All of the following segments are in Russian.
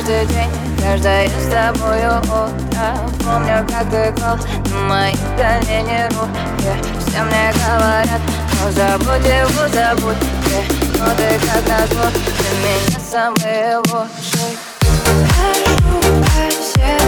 каждый день, каждое с тобою. Утро Помню, как ты клал на мои колени руки Все мне говорят, но забудь его, забудь yeah. Но ну, ты как назло, ты меня самый лучший Прошу, прощай,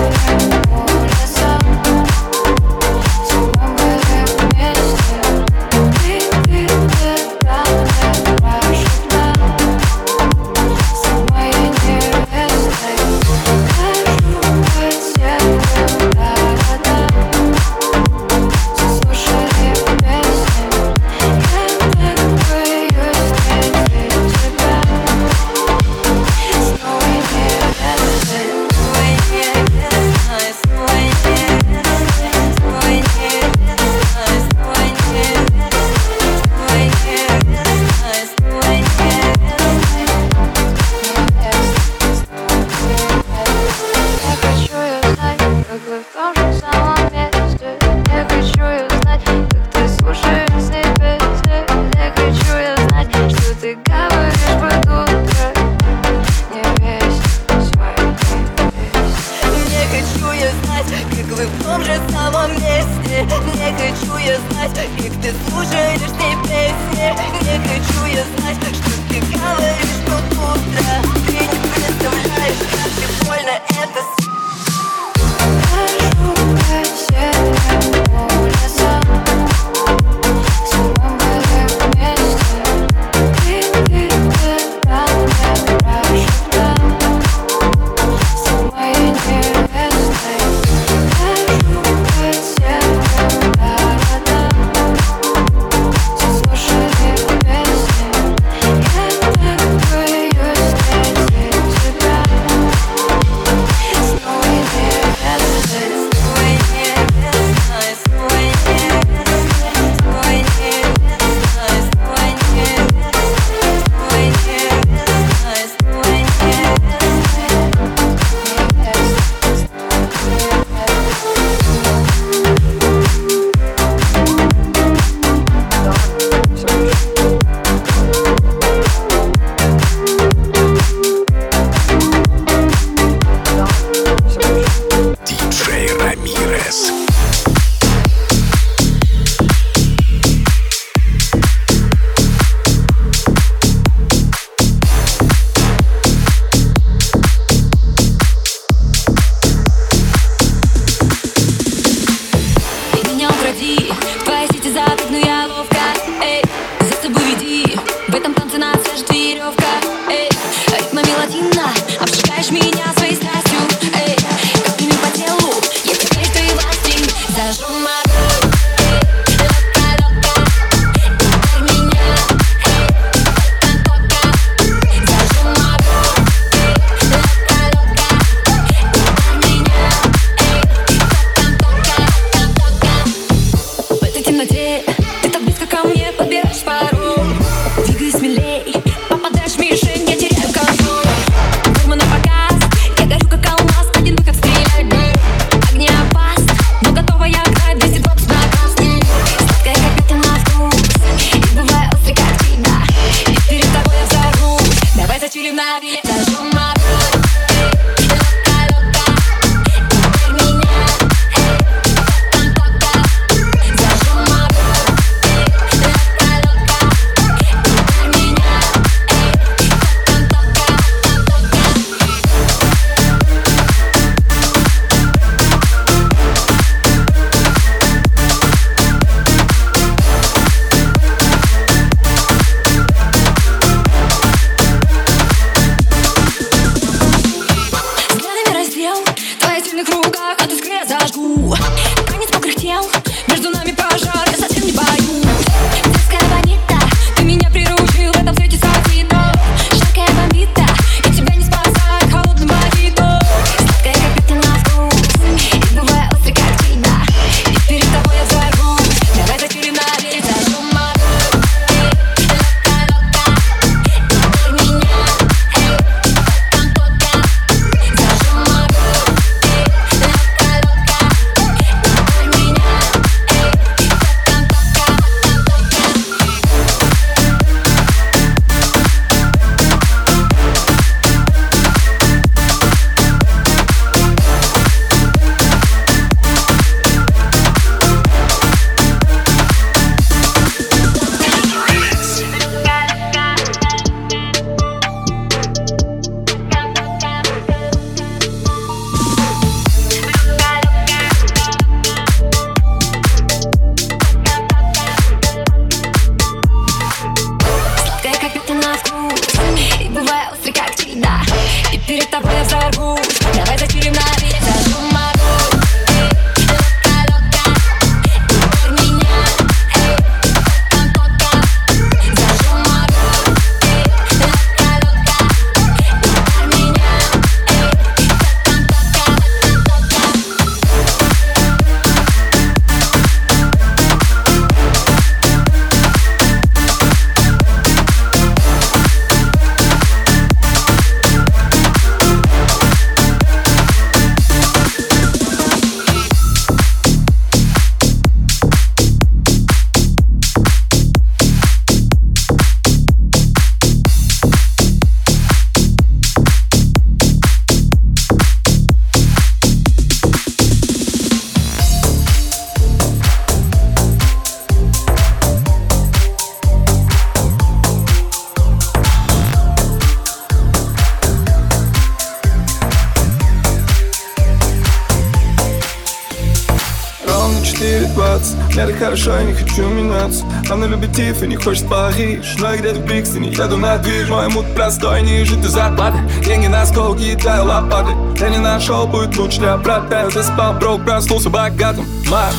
хорошо, я не хочу меняться. Она любит Тиф и не хочет Париж. Но я где-то в Брикстоне, еду на движ. Мой мут простой, не жить из зарплаты. Деньги на стол, кидаю лопаты. Я не нашел, будет лучше для брата. Ты спал, брок, проснулся богатым. Мат,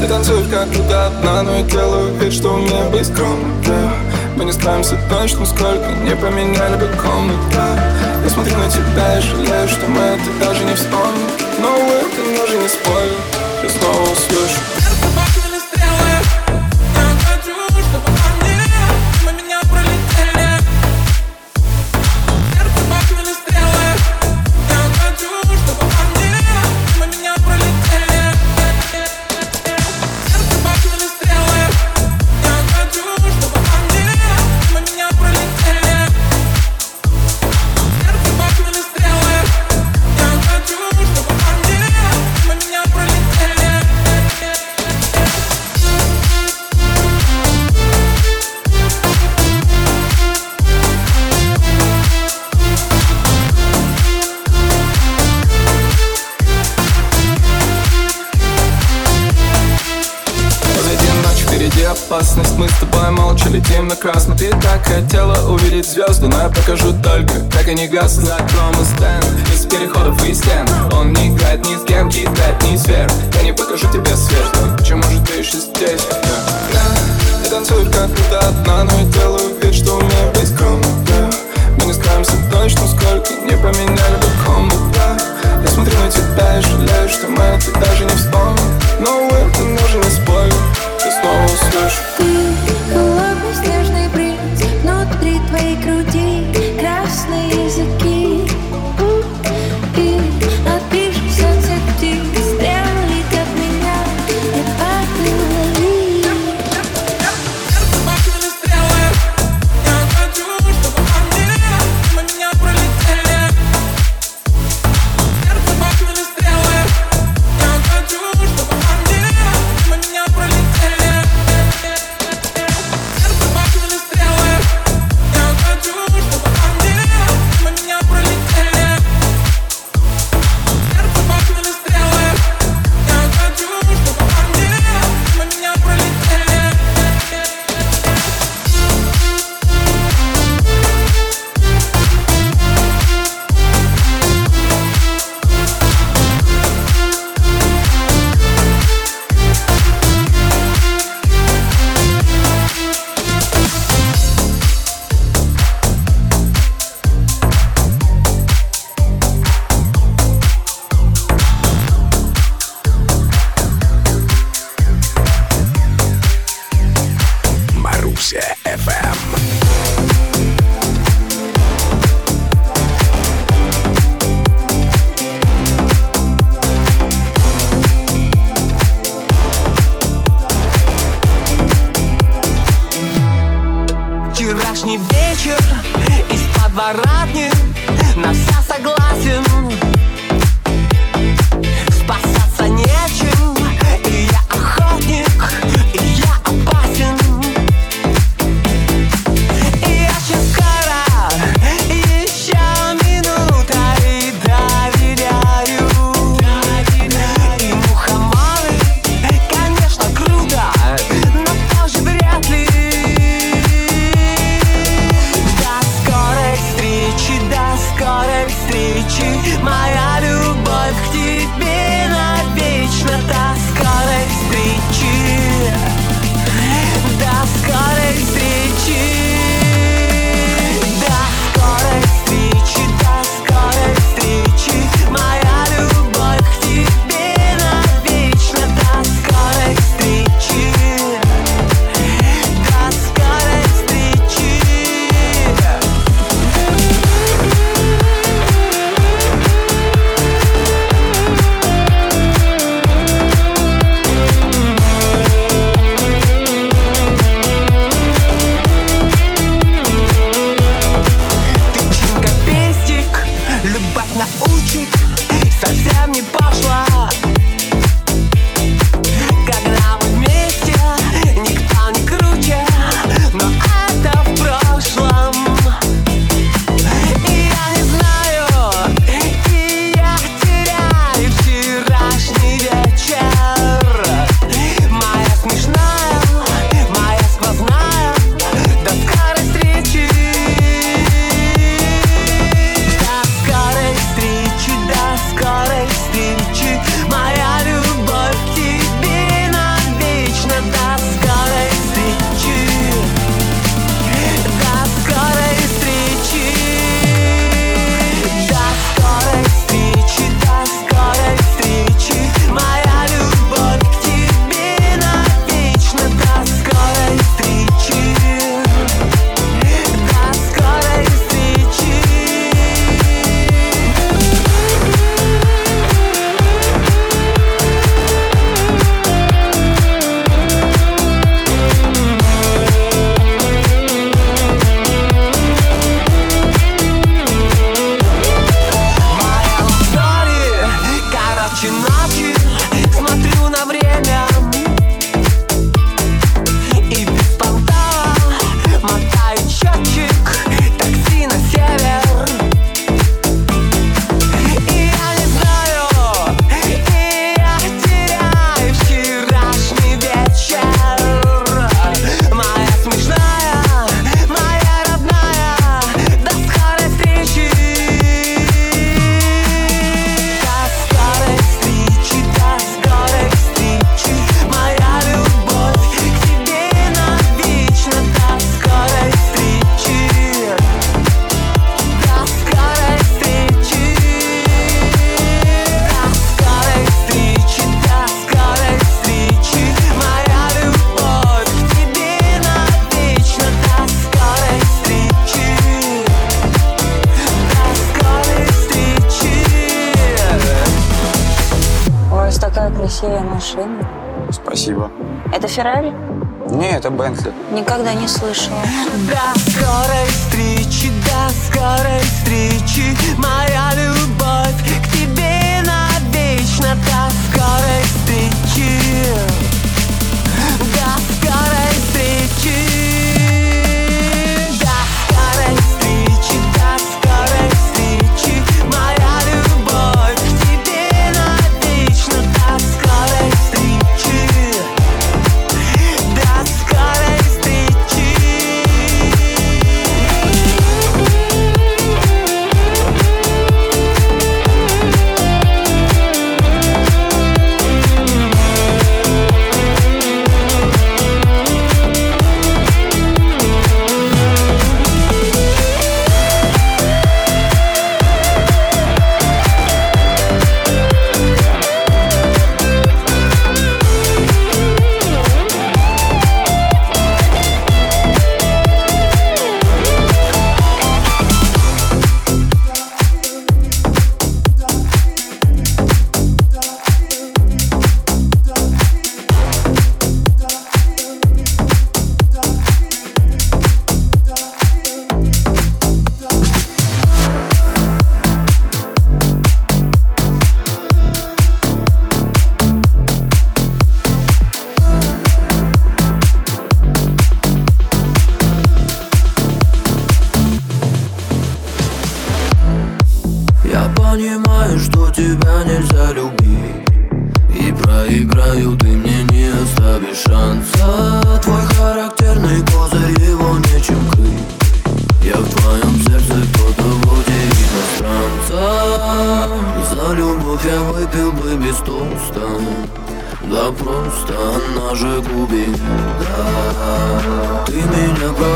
ты танцуешь как будто одна Но я делаю вид, что у меня быть скромным. Мы не справимся точно, сколько не поменяли бы комнаты Я смотрю на тебя и жалею, что мы это даже не вспомним. Но это уже не спойлер, я снова услышу красный Ты так хотела увидеть звезды Но я покажу только, как они гаснут Знакомый стенд из переходов и стен Он не играет ни с кем, кидает ни сфер Я не покажу тебе свет Почему же ты еще здесь? Yeah. Я танцую как будто одна Но я делаю вид, что у меня весь скромно yeah. Мы не скажемся точно, сколько не поменяли бы комнат yeah. Я смотрю на тебя и жалею, что мы это даже не вспомним Но это нужен не спойлер Я снова услышу встречи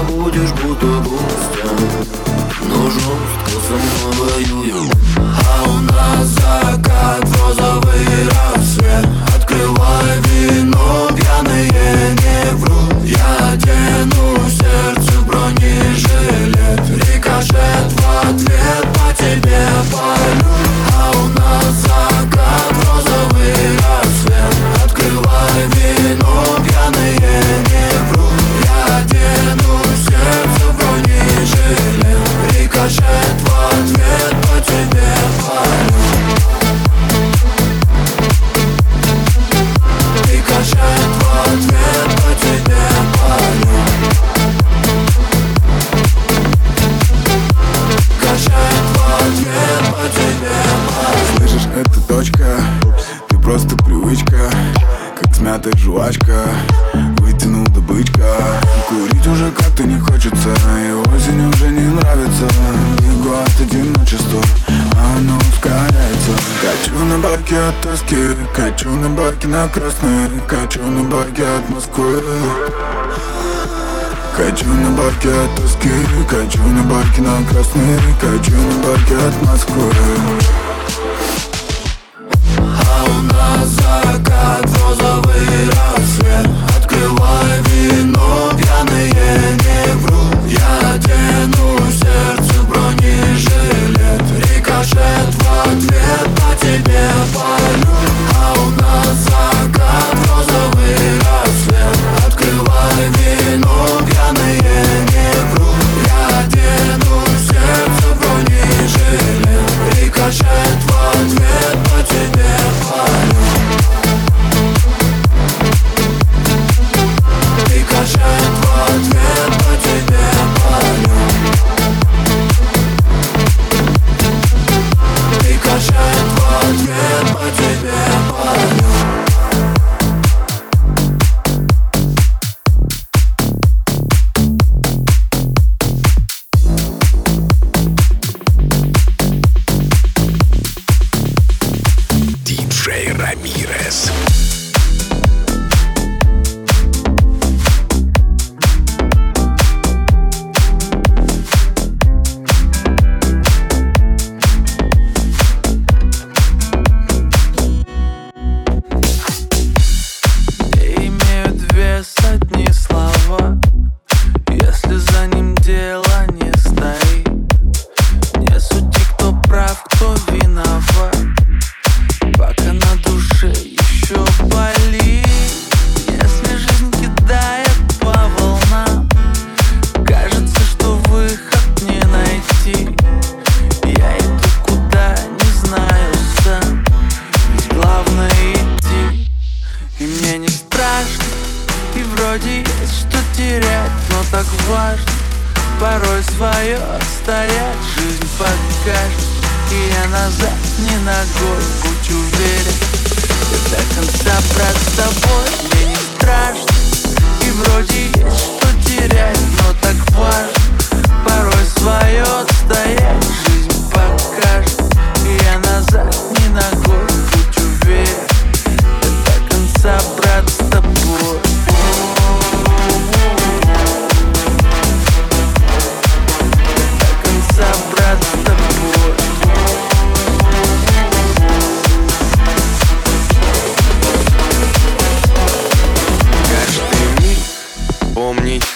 будешь будто барке от тоски Качу на барке на красный Качу на барке от Москвы.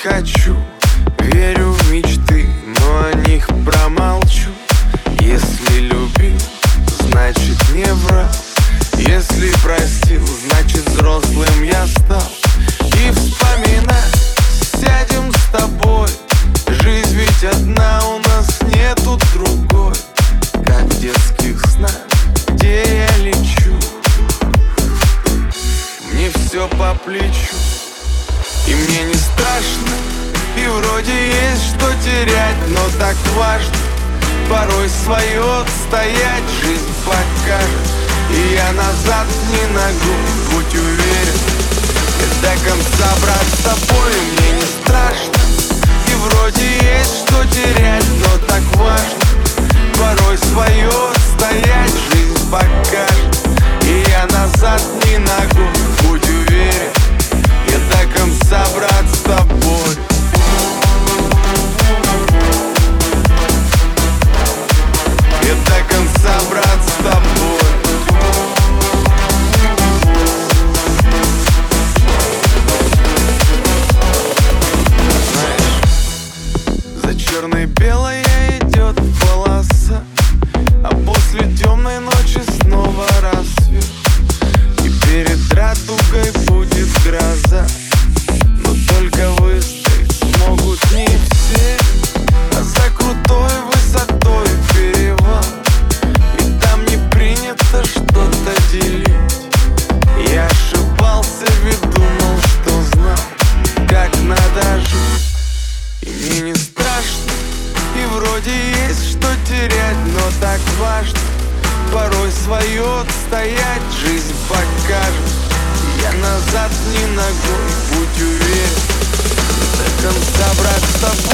Хочу the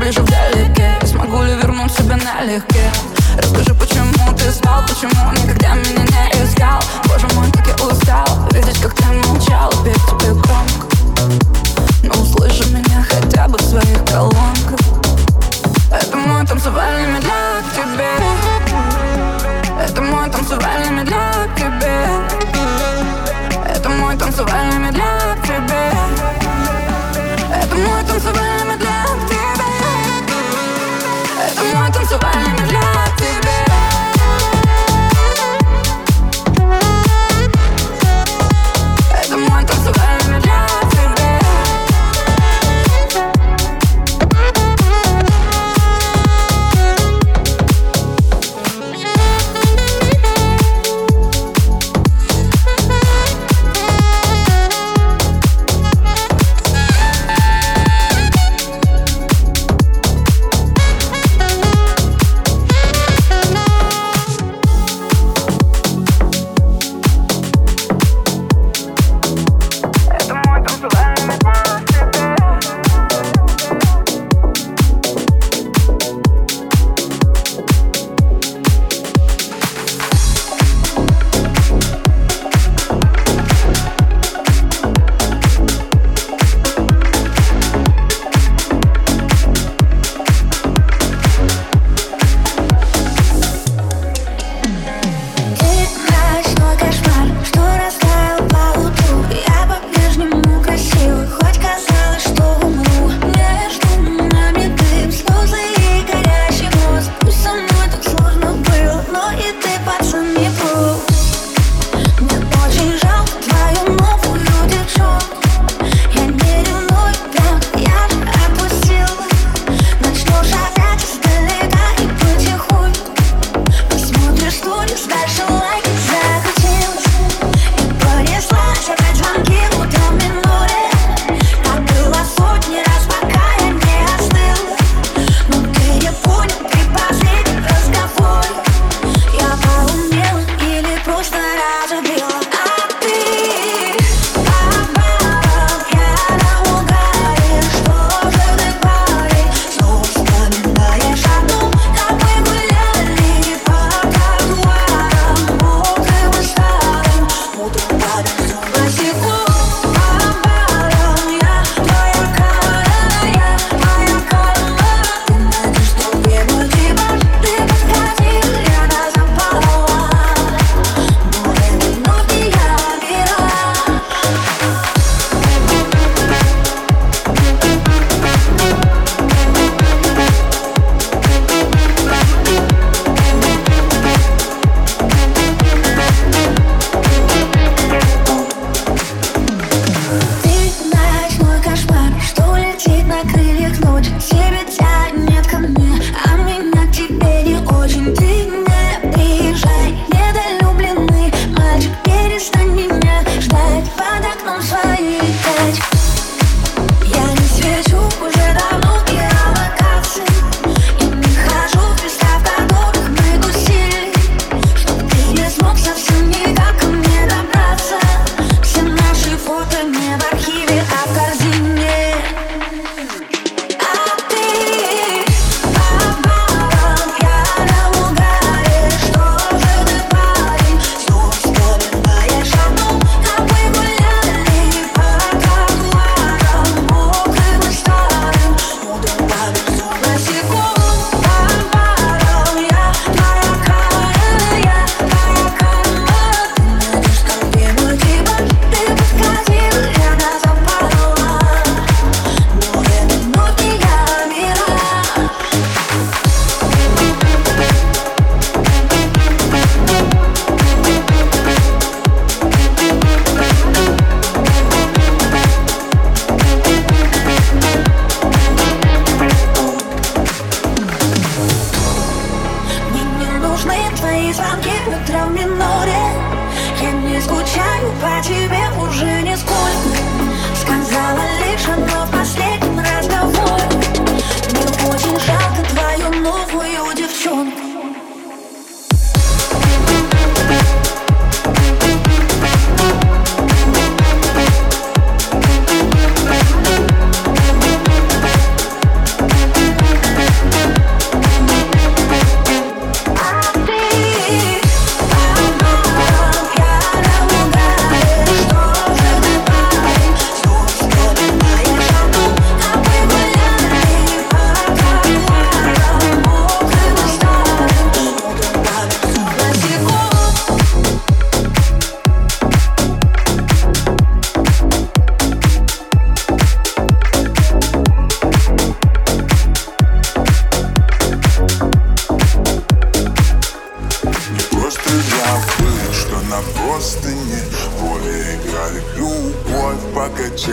ближе вдалеке смогу ли вернуть себя налегке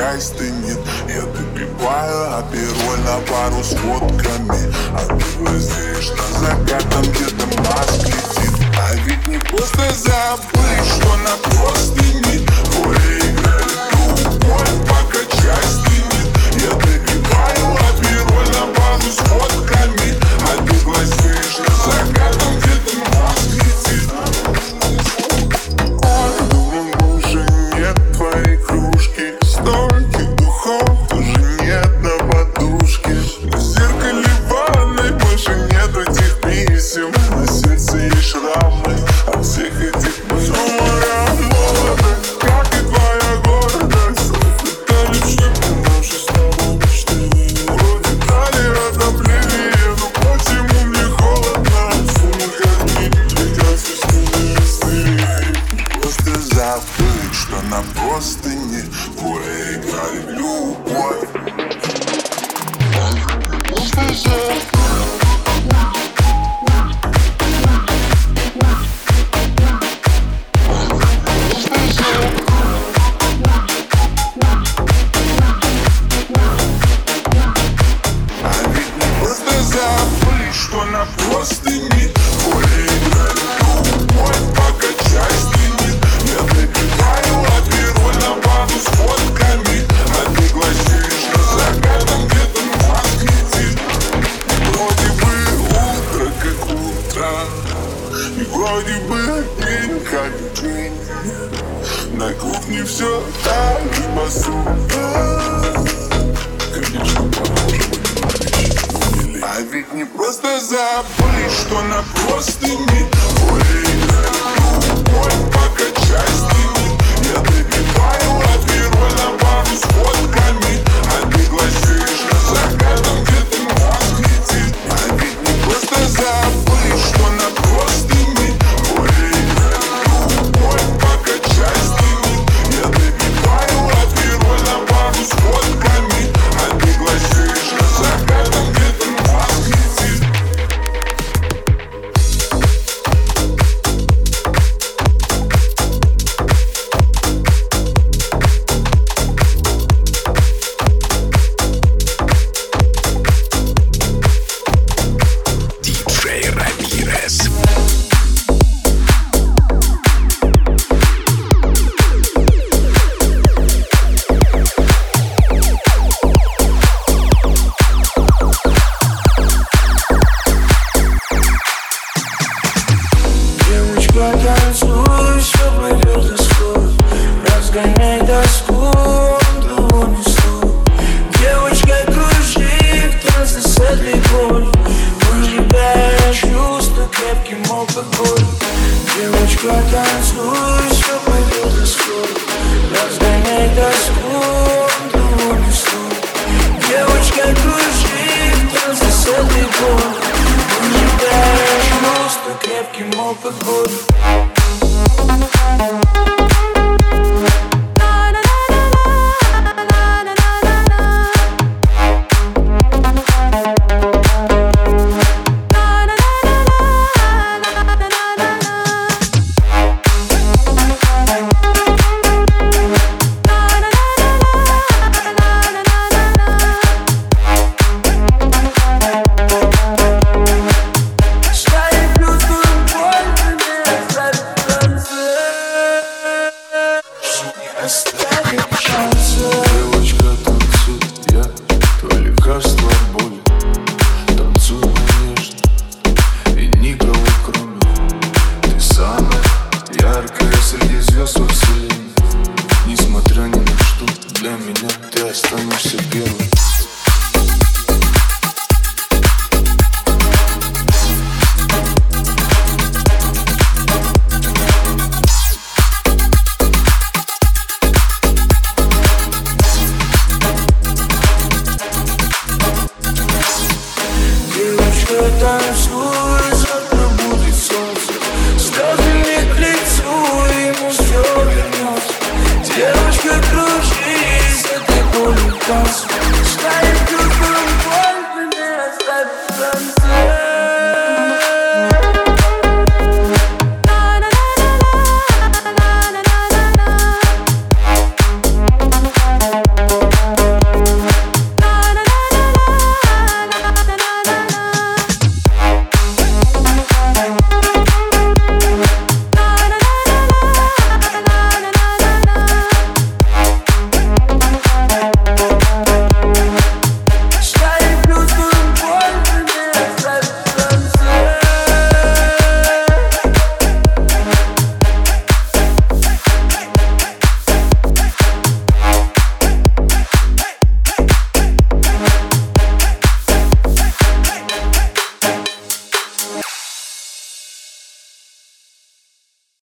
чай стынет. Я допиваю апероль на пару с водками. А ты глазеешь на закатом где-то маск летит А ведь не просто забыть, что на простыне говорит не просто забыли, что на просто не Более любовь, пока